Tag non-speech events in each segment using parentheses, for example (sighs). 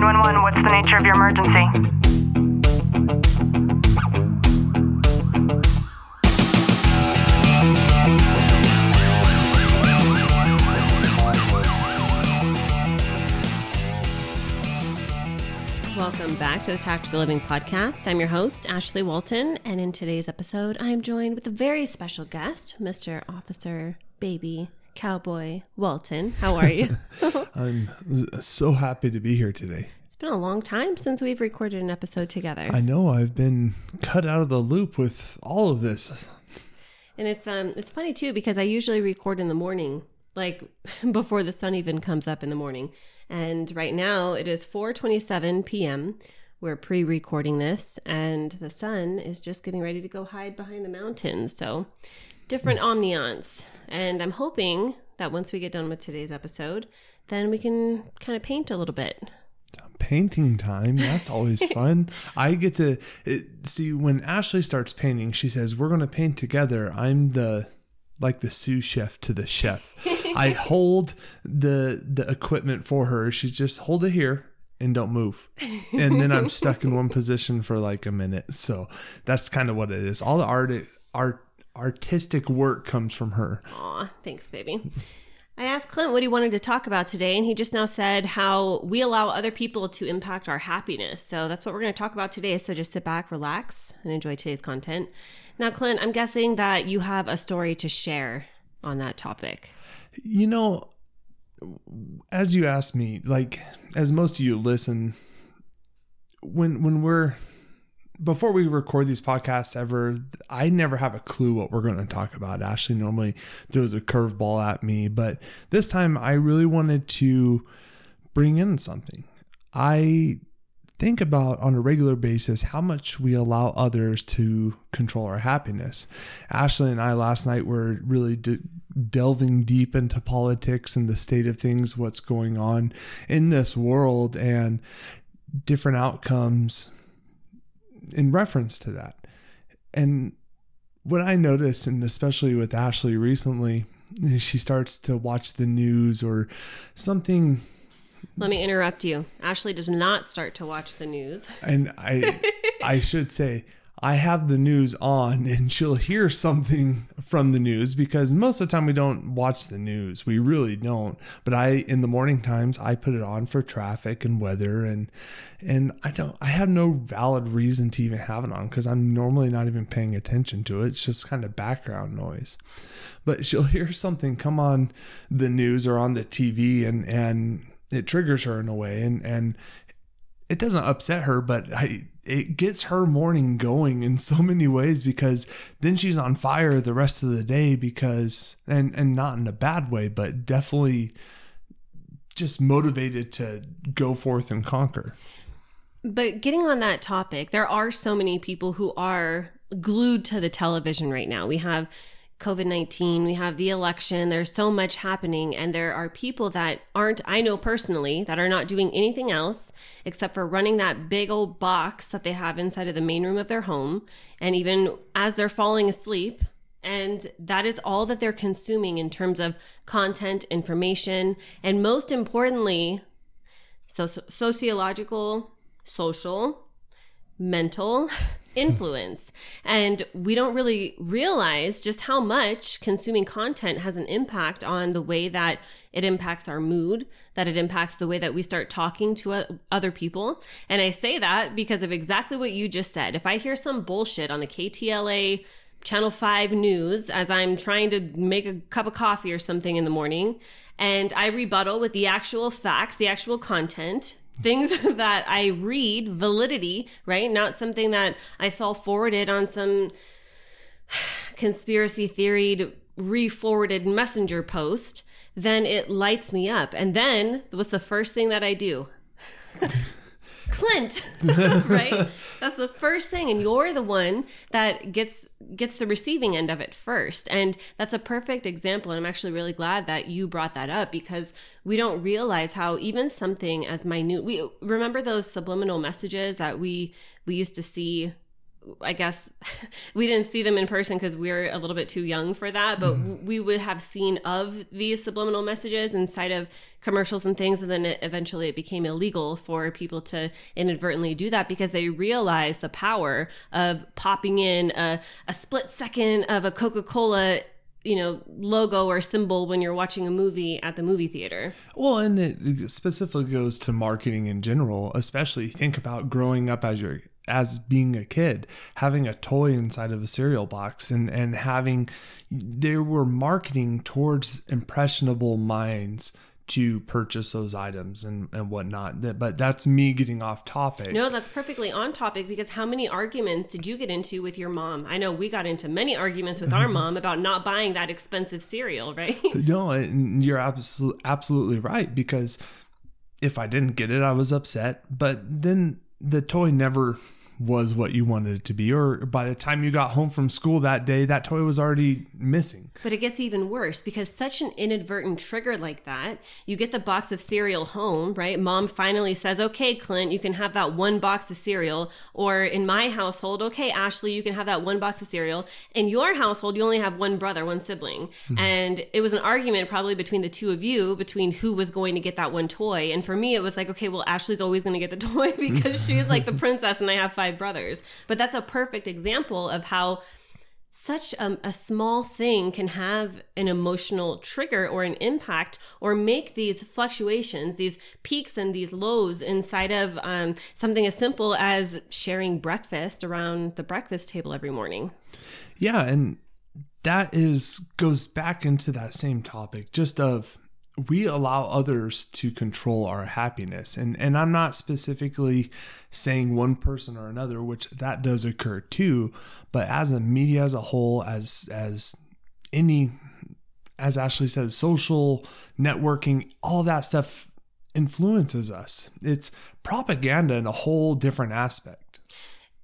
911, what's the nature of your emergency? Welcome back to the Tactical Living Podcast. I'm your host, Ashley Walton, and in today's episode, I am joined with a very special guest, Mr. Officer Baby Cowboy Walton. How are you? (laughs) I'm so happy to be here today. It's been a long time since we've recorded an episode together. I know I've been cut out of the loop with all of this. And it's um it's funny too because I usually record in the morning, like (laughs) before the sun even comes up in the morning. And right now it is 4:27 p.m. We're pre-recording this and the sun is just getting ready to go hide behind the mountains. So different ambiance. And I'm hoping that once we get done with today's episode, then we can kind of paint a little bit. Painting time, that's always (laughs) fun. I get to it, see when Ashley starts painting, she says, We're going to paint together. I'm the like the sous chef to the chef. I (laughs) hold the the equipment for her. She's just hold it here and don't move. And then I'm stuck in one (laughs) position for like a minute. So that's kind of what it is. All the art art artistic work comes from her. Aw, thanks, baby. I asked Clint what he wanted to talk about today, and he just now said how we allow other people to impact our happiness. So that's what we're going to talk about today. So just sit back, relax, and enjoy today's content. Now, Clint, I'm guessing that you have a story to share on that topic. You know, as you asked me, like as most of you listen, when when we're before we record these podcasts ever, I never have a clue what we're going to talk about. Ashley normally throws a curveball at me, but this time I really wanted to bring in something. I think about on a regular basis how much we allow others to control our happiness. Ashley and I last night were really de- delving deep into politics and the state of things, what's going on in this world, and different outcomes in reference to that. And what I noticed, and especially with Ashley recently, she starts to watch the news or something Let me interrupt you. Ashley does not start to watch the news. and I (laughs) I should say I have the news on (laughs) and she'll hear something from the news because most of the time we don't watch the news. We really don't. But I in the morning times I put it on for traffic and weather and and I don't I have no valid reason to even have it on because I'm normally not even paying attention to it. It's just kind of background noise. But she'll hear something come on the news or on the TV and and it triggers her in a way and and it doesn't upset her, but I, it gets her morning going in so many ways because then she's on fire the rest of the day because and and not in a bad way, but definitely just motivated to go forth and conquer. But getting on that topic, there are so many people who are glued to the television right now. We have COVID 19, we have the election, there's so much happening, and there are people that aren't, I know personally, that are not doing anything else except for running that big old box that they have inside of the main room of their home. And even as they're falling asleep, and that is all that they're consuming in terms of content, information, and most importantly, so, sociological, social, mental (laughs) influence. And we don't really realize just how much consuming content has an impact on the way that it impacts our mood, that it impacts the way that we start talking to other people. And I say that because of exactly what you just said. If I hear some bullshit on the KTLA Channel 5 news as I'm trying to make a cup of coffee or something in the morning, and I rebuttal with the actual facts, the actual content, things (laughs) that I read, validity, right? Not something that I saw forwarded on some (sighs) conspiracy theoried, re forwarded messenger post, then it lights me up. And then what's the first thing that I do? (laughs) Clint, (laughs) right? That's the first thing, and you're the one that gets gets the receiving end of it first. And that's a perfect example. And I'm actually really glad that you brought that up because we don't realize how even something as minute. We remember those subliminal messages that we we used to see I guess (laughs) we didn't see them in person because we are a little bit too young for that, but mm. we would have seen of these subliminal messages inside of commercials and things. And then it, eventually it became illegal for people to inadvertently do that because they realized the power of popping in a, a split second of a Coca Cola you know logo or symbol when you're watching a movie at the movie theater well and it specifically goes to marketing in general especially think about growing up as you're as being a kid, having a toy inside of a cereal box and, and having, they were marketing towards impressionable minds to purchase those items and, and whatnot. But that's me getting off topic. No, that's perfectly on topic because how many arguments did you get into with your mom? I know we got into many arguments with our (laughs) mom about not buying that expensive cereal, right? (laughs) no, you're absolutely absolutely right because if I didn't get it, I was upset. But then the toy never was what you wanted it to be. Or by the time you got home from school that day, that toy was already missing. But it gets even worse because such an inadvertent trigger like that, you get the box of cereal home, right? Mom finally says, okay, Clint, you can have that one box of cereal. Or in my household, okay, Ashley, you can have that one box of cereal. In your household, you only have one brother, one sibling. Mm-hmm. And it was an argument probably between the two of you, between who was going to get that one toy. And for me, it was like, okay, well, Ashley's always going to get the (laughs) toy because she's like the princess and I have five five brothers. But that's a perfect example of how such a, a, small thing can have an emotional trigger or an impact or make these fluctuations, these peaks and these lows inside of um, something as simple as sharing breakfast around the breakfast table every morning. Yeah. And that is goes back into that same topic just of we allow others to control our happiness. And and I'm not specifically saying one person or another which that does occur too. But as a media as a whole as as any as Ashley says social networking all that stuff influences us. It's propaganda in a whole different aspect.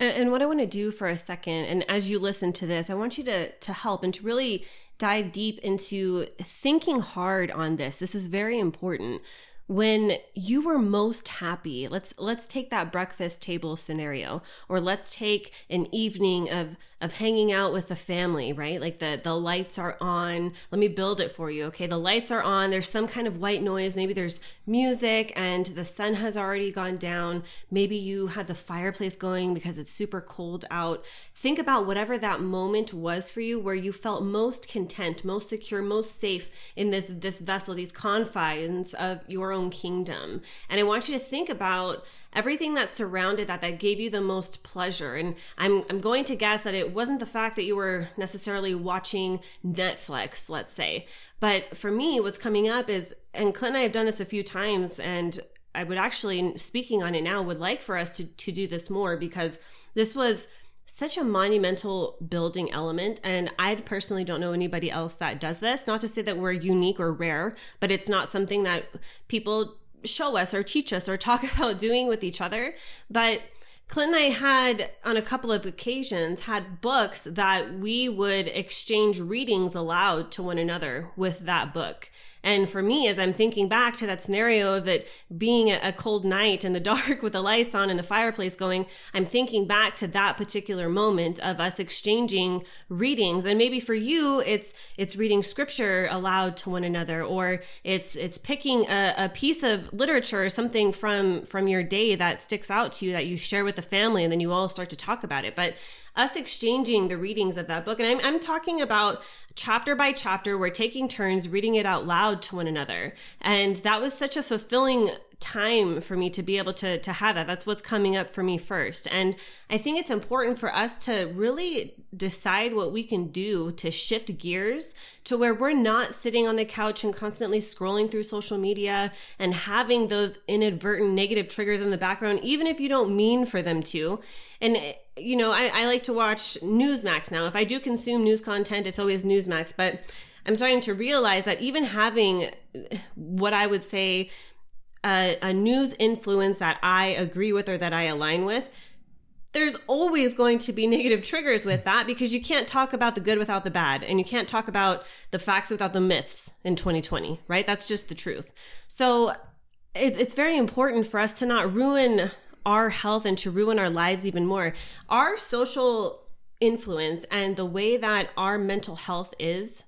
And what I want to do for a second and as you listen to this I want you to to help and to really dive deep into thinking hard on this. This is very important when you were most happy let's let's take that breakfast table scenario or let's take an evening of of hanging out with the family right? Like the the lights are on. Let me build it for you okay? The lights are on. There's some kind of white noise. Maybe there's music and the sun has already gone down. Maybe you have the fireplace going because it's super cold out. Think about whatever that moment was for you where you felt most content most secure most safe in this this vessel these confines of your own kingdom. And I want you to think about everything that surrounded that that gave you the most pleasure. And I'm I'm going to guess that it wasn't the fact that you were necessarily watching Netflix, let's say. But for me, what's coming up is and Clint and I have done this a few times and I would actually speaking on it now would like for us to to do this more because this was such a monumental building element. And I personally don't know anybody else that does this. Not to say that we're unique or rare, but it's not something that people show us or teach us or talk (laughs) about doing with each other. But Clint and I had, on a couple of occasions, had books that we would exchange readings aloud to one another with that book. And for me, as I'm thinking back to that scenario of it being a cold night in the (laughs) dark with the lights on and the fireplace going, I'm thinking back to that particular moment of us exchanging readings. And maybe for you, it's it's reading scripture aloud to one another, or it's it's picking a, a piece of literature or something from from your day that sticks out to you that you share with the family, and then you all start to talk about it. But us exchanging the readings of that book. And I'm, I'm talking about chapter by chapter, we're taking turns reading it out loud to one another. And that was such a fulfilling time for me to be able to to have that that's what's coming up for me first and i think it's important for us to really decide what we can do to shift gears to where we're not sitting on the couch and constantly scrolling through social media and having those inadvertent negative triggers in the background even if you don't mean for them to and you know i, I like to watch newsmax now if i do consume news content it's always newsmax but I'm starting to realize that even having what I would say a, a news influence that I agree with or that I align with, there's always going to be (laughs) negative triggers with that because you can't talk about the good without the bad and you can't talk about the facts without the myths in 2020, right? That's just the truth. So it, it's very important for us to not ruin our health and to ruin our lives even more. Our social influence and the way that our mental health is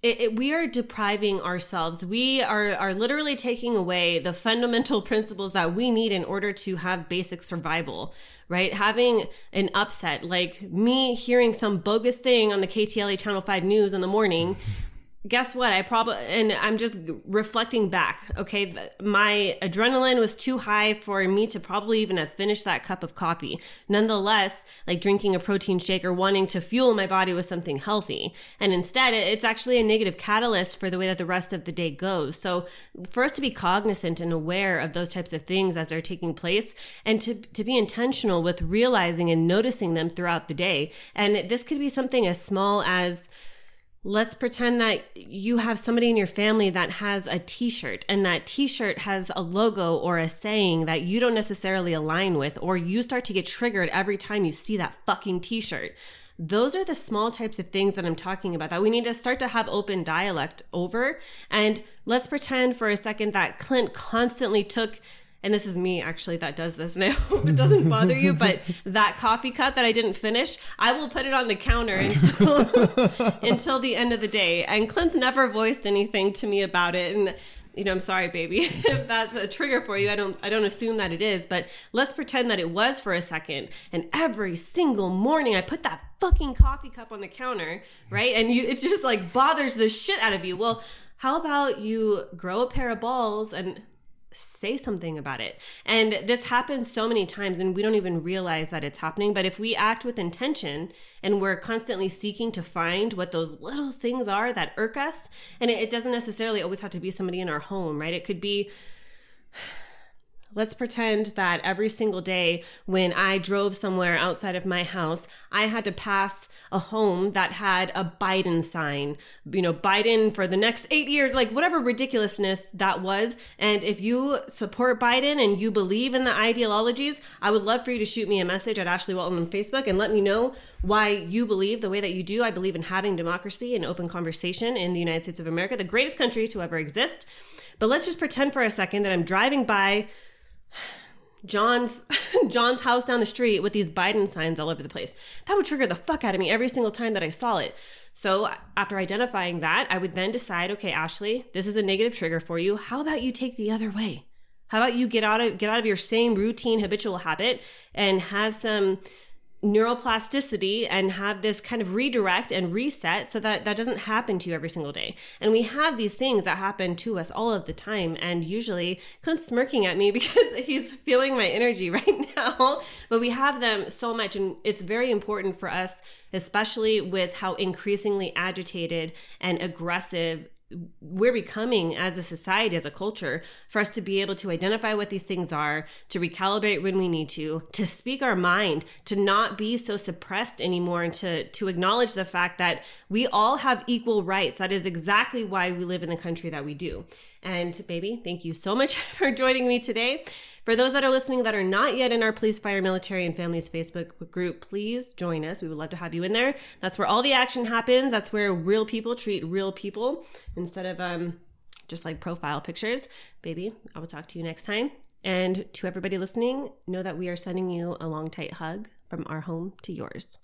it, it, we are depriving ourselves. We are, are literally taking away the fundamental (laughs) principles that we need in order to have basic survival, right? Having an upset, like me hearing some bogus thing on the KTLA Channel 5 news in the morning (laughs) guess what? I probably, and I'm just reflecting back. Okay. My adrenaline was too high for me to probably even have finished that cup of coffee. Nonetheless, like drinking a protein shake or wanting to fuel my body with something healthy. And instead, it's actually a negative catalyst for the way that the rest of the day goes. So for us to be cognizant and aware of those types of things as they're taking place and to, to be intentional with realizing and noticing them throughout the day. And this could be something as small as, Let's pretend that you have somebody in your family that has a t shirt and that t shirt has a logo or a saying that you don't necessarily align with, or you start to get triggered every time you see that fucking t shirt. Those are the small types of things that I'm talking about that we need to start to have open dialect over. And let's pretend for a second that Clint constantly took and this is me actually that does this and i (laughs) hope it doesn't bother you but (laughs) that coffee cup that i didn't finish i will put it on the counter until (laughs) until the end of the day. And clint's never voiced anything to me about it and you know i'm sorry baby if that's a trigger for you. I don't i don't assume that it is but let's pretend that it was for a second. And every single morning i put that fucking coffee cup on the counter right? And you it just like bothers the shit out of you. Well how about you grow a pair of balls and say something about it. And this happens so many times and we don't even realize that it's happening. But if we act with intention and we're constantly seeking to find what those little things are that irk us, and it, it doesn't necessarily always have to be somebody in our home, right? It could be Let's pretend that every single day when I drove somewhere outside of my house, I had to pass a home that had a Biden sign, you know, Biden for the next eight years, like whatever ridiculousness that was. And if you support Biden and you believe in the ideologies, I would love for you to shoot me a message at Ashley Walton on Facebook and let me know why you believe the way that you do. I believe in having democracy and open conversation in the United States of America, the greatest country to ever exist. But let's just pretend for a second that I'm driving by John's (laughs) John's house down the street with these Biden signs all over the place. That would trigger the fuck out of me every single time that I saw it. So after identifying that, I would then decide, okay, Ashley, this is a negative trigger for you. How about you take the other way? How about you get out of get out of your same routine habitual habit and have some neuroplasticity and have this kind of redirect and reset so that that doesn't happen to you every single day. And we have these things that happen to us all of the time. And usually Clint's smirking at me (laughs) because he's feeling my energy (laughs) right now. But we have them so much. And it's very important for us, especially with how increasingly agitated and aggressive we're becoming as a society, as a culture, for us to be able to identify what these things are, to recalibrate when we need to, to speak our mind, to not be so suppressed anymore, and to, to acknowledge the fact that we all have equal rights. That is exactly why we live in the country that we do. And baby, thank you so much (laughs) for joining me today. For those that are listening that are not yet in our Police, Fire, Military, and Families Facebook group, please join us. We would love to have you in there. That's where all the action happens. That's where real people treat real people instead of um, just like profile pictures. Baby, I will talk to you next time. And to everybody listening, know that we are sending you a long, tight hug from our home to yours.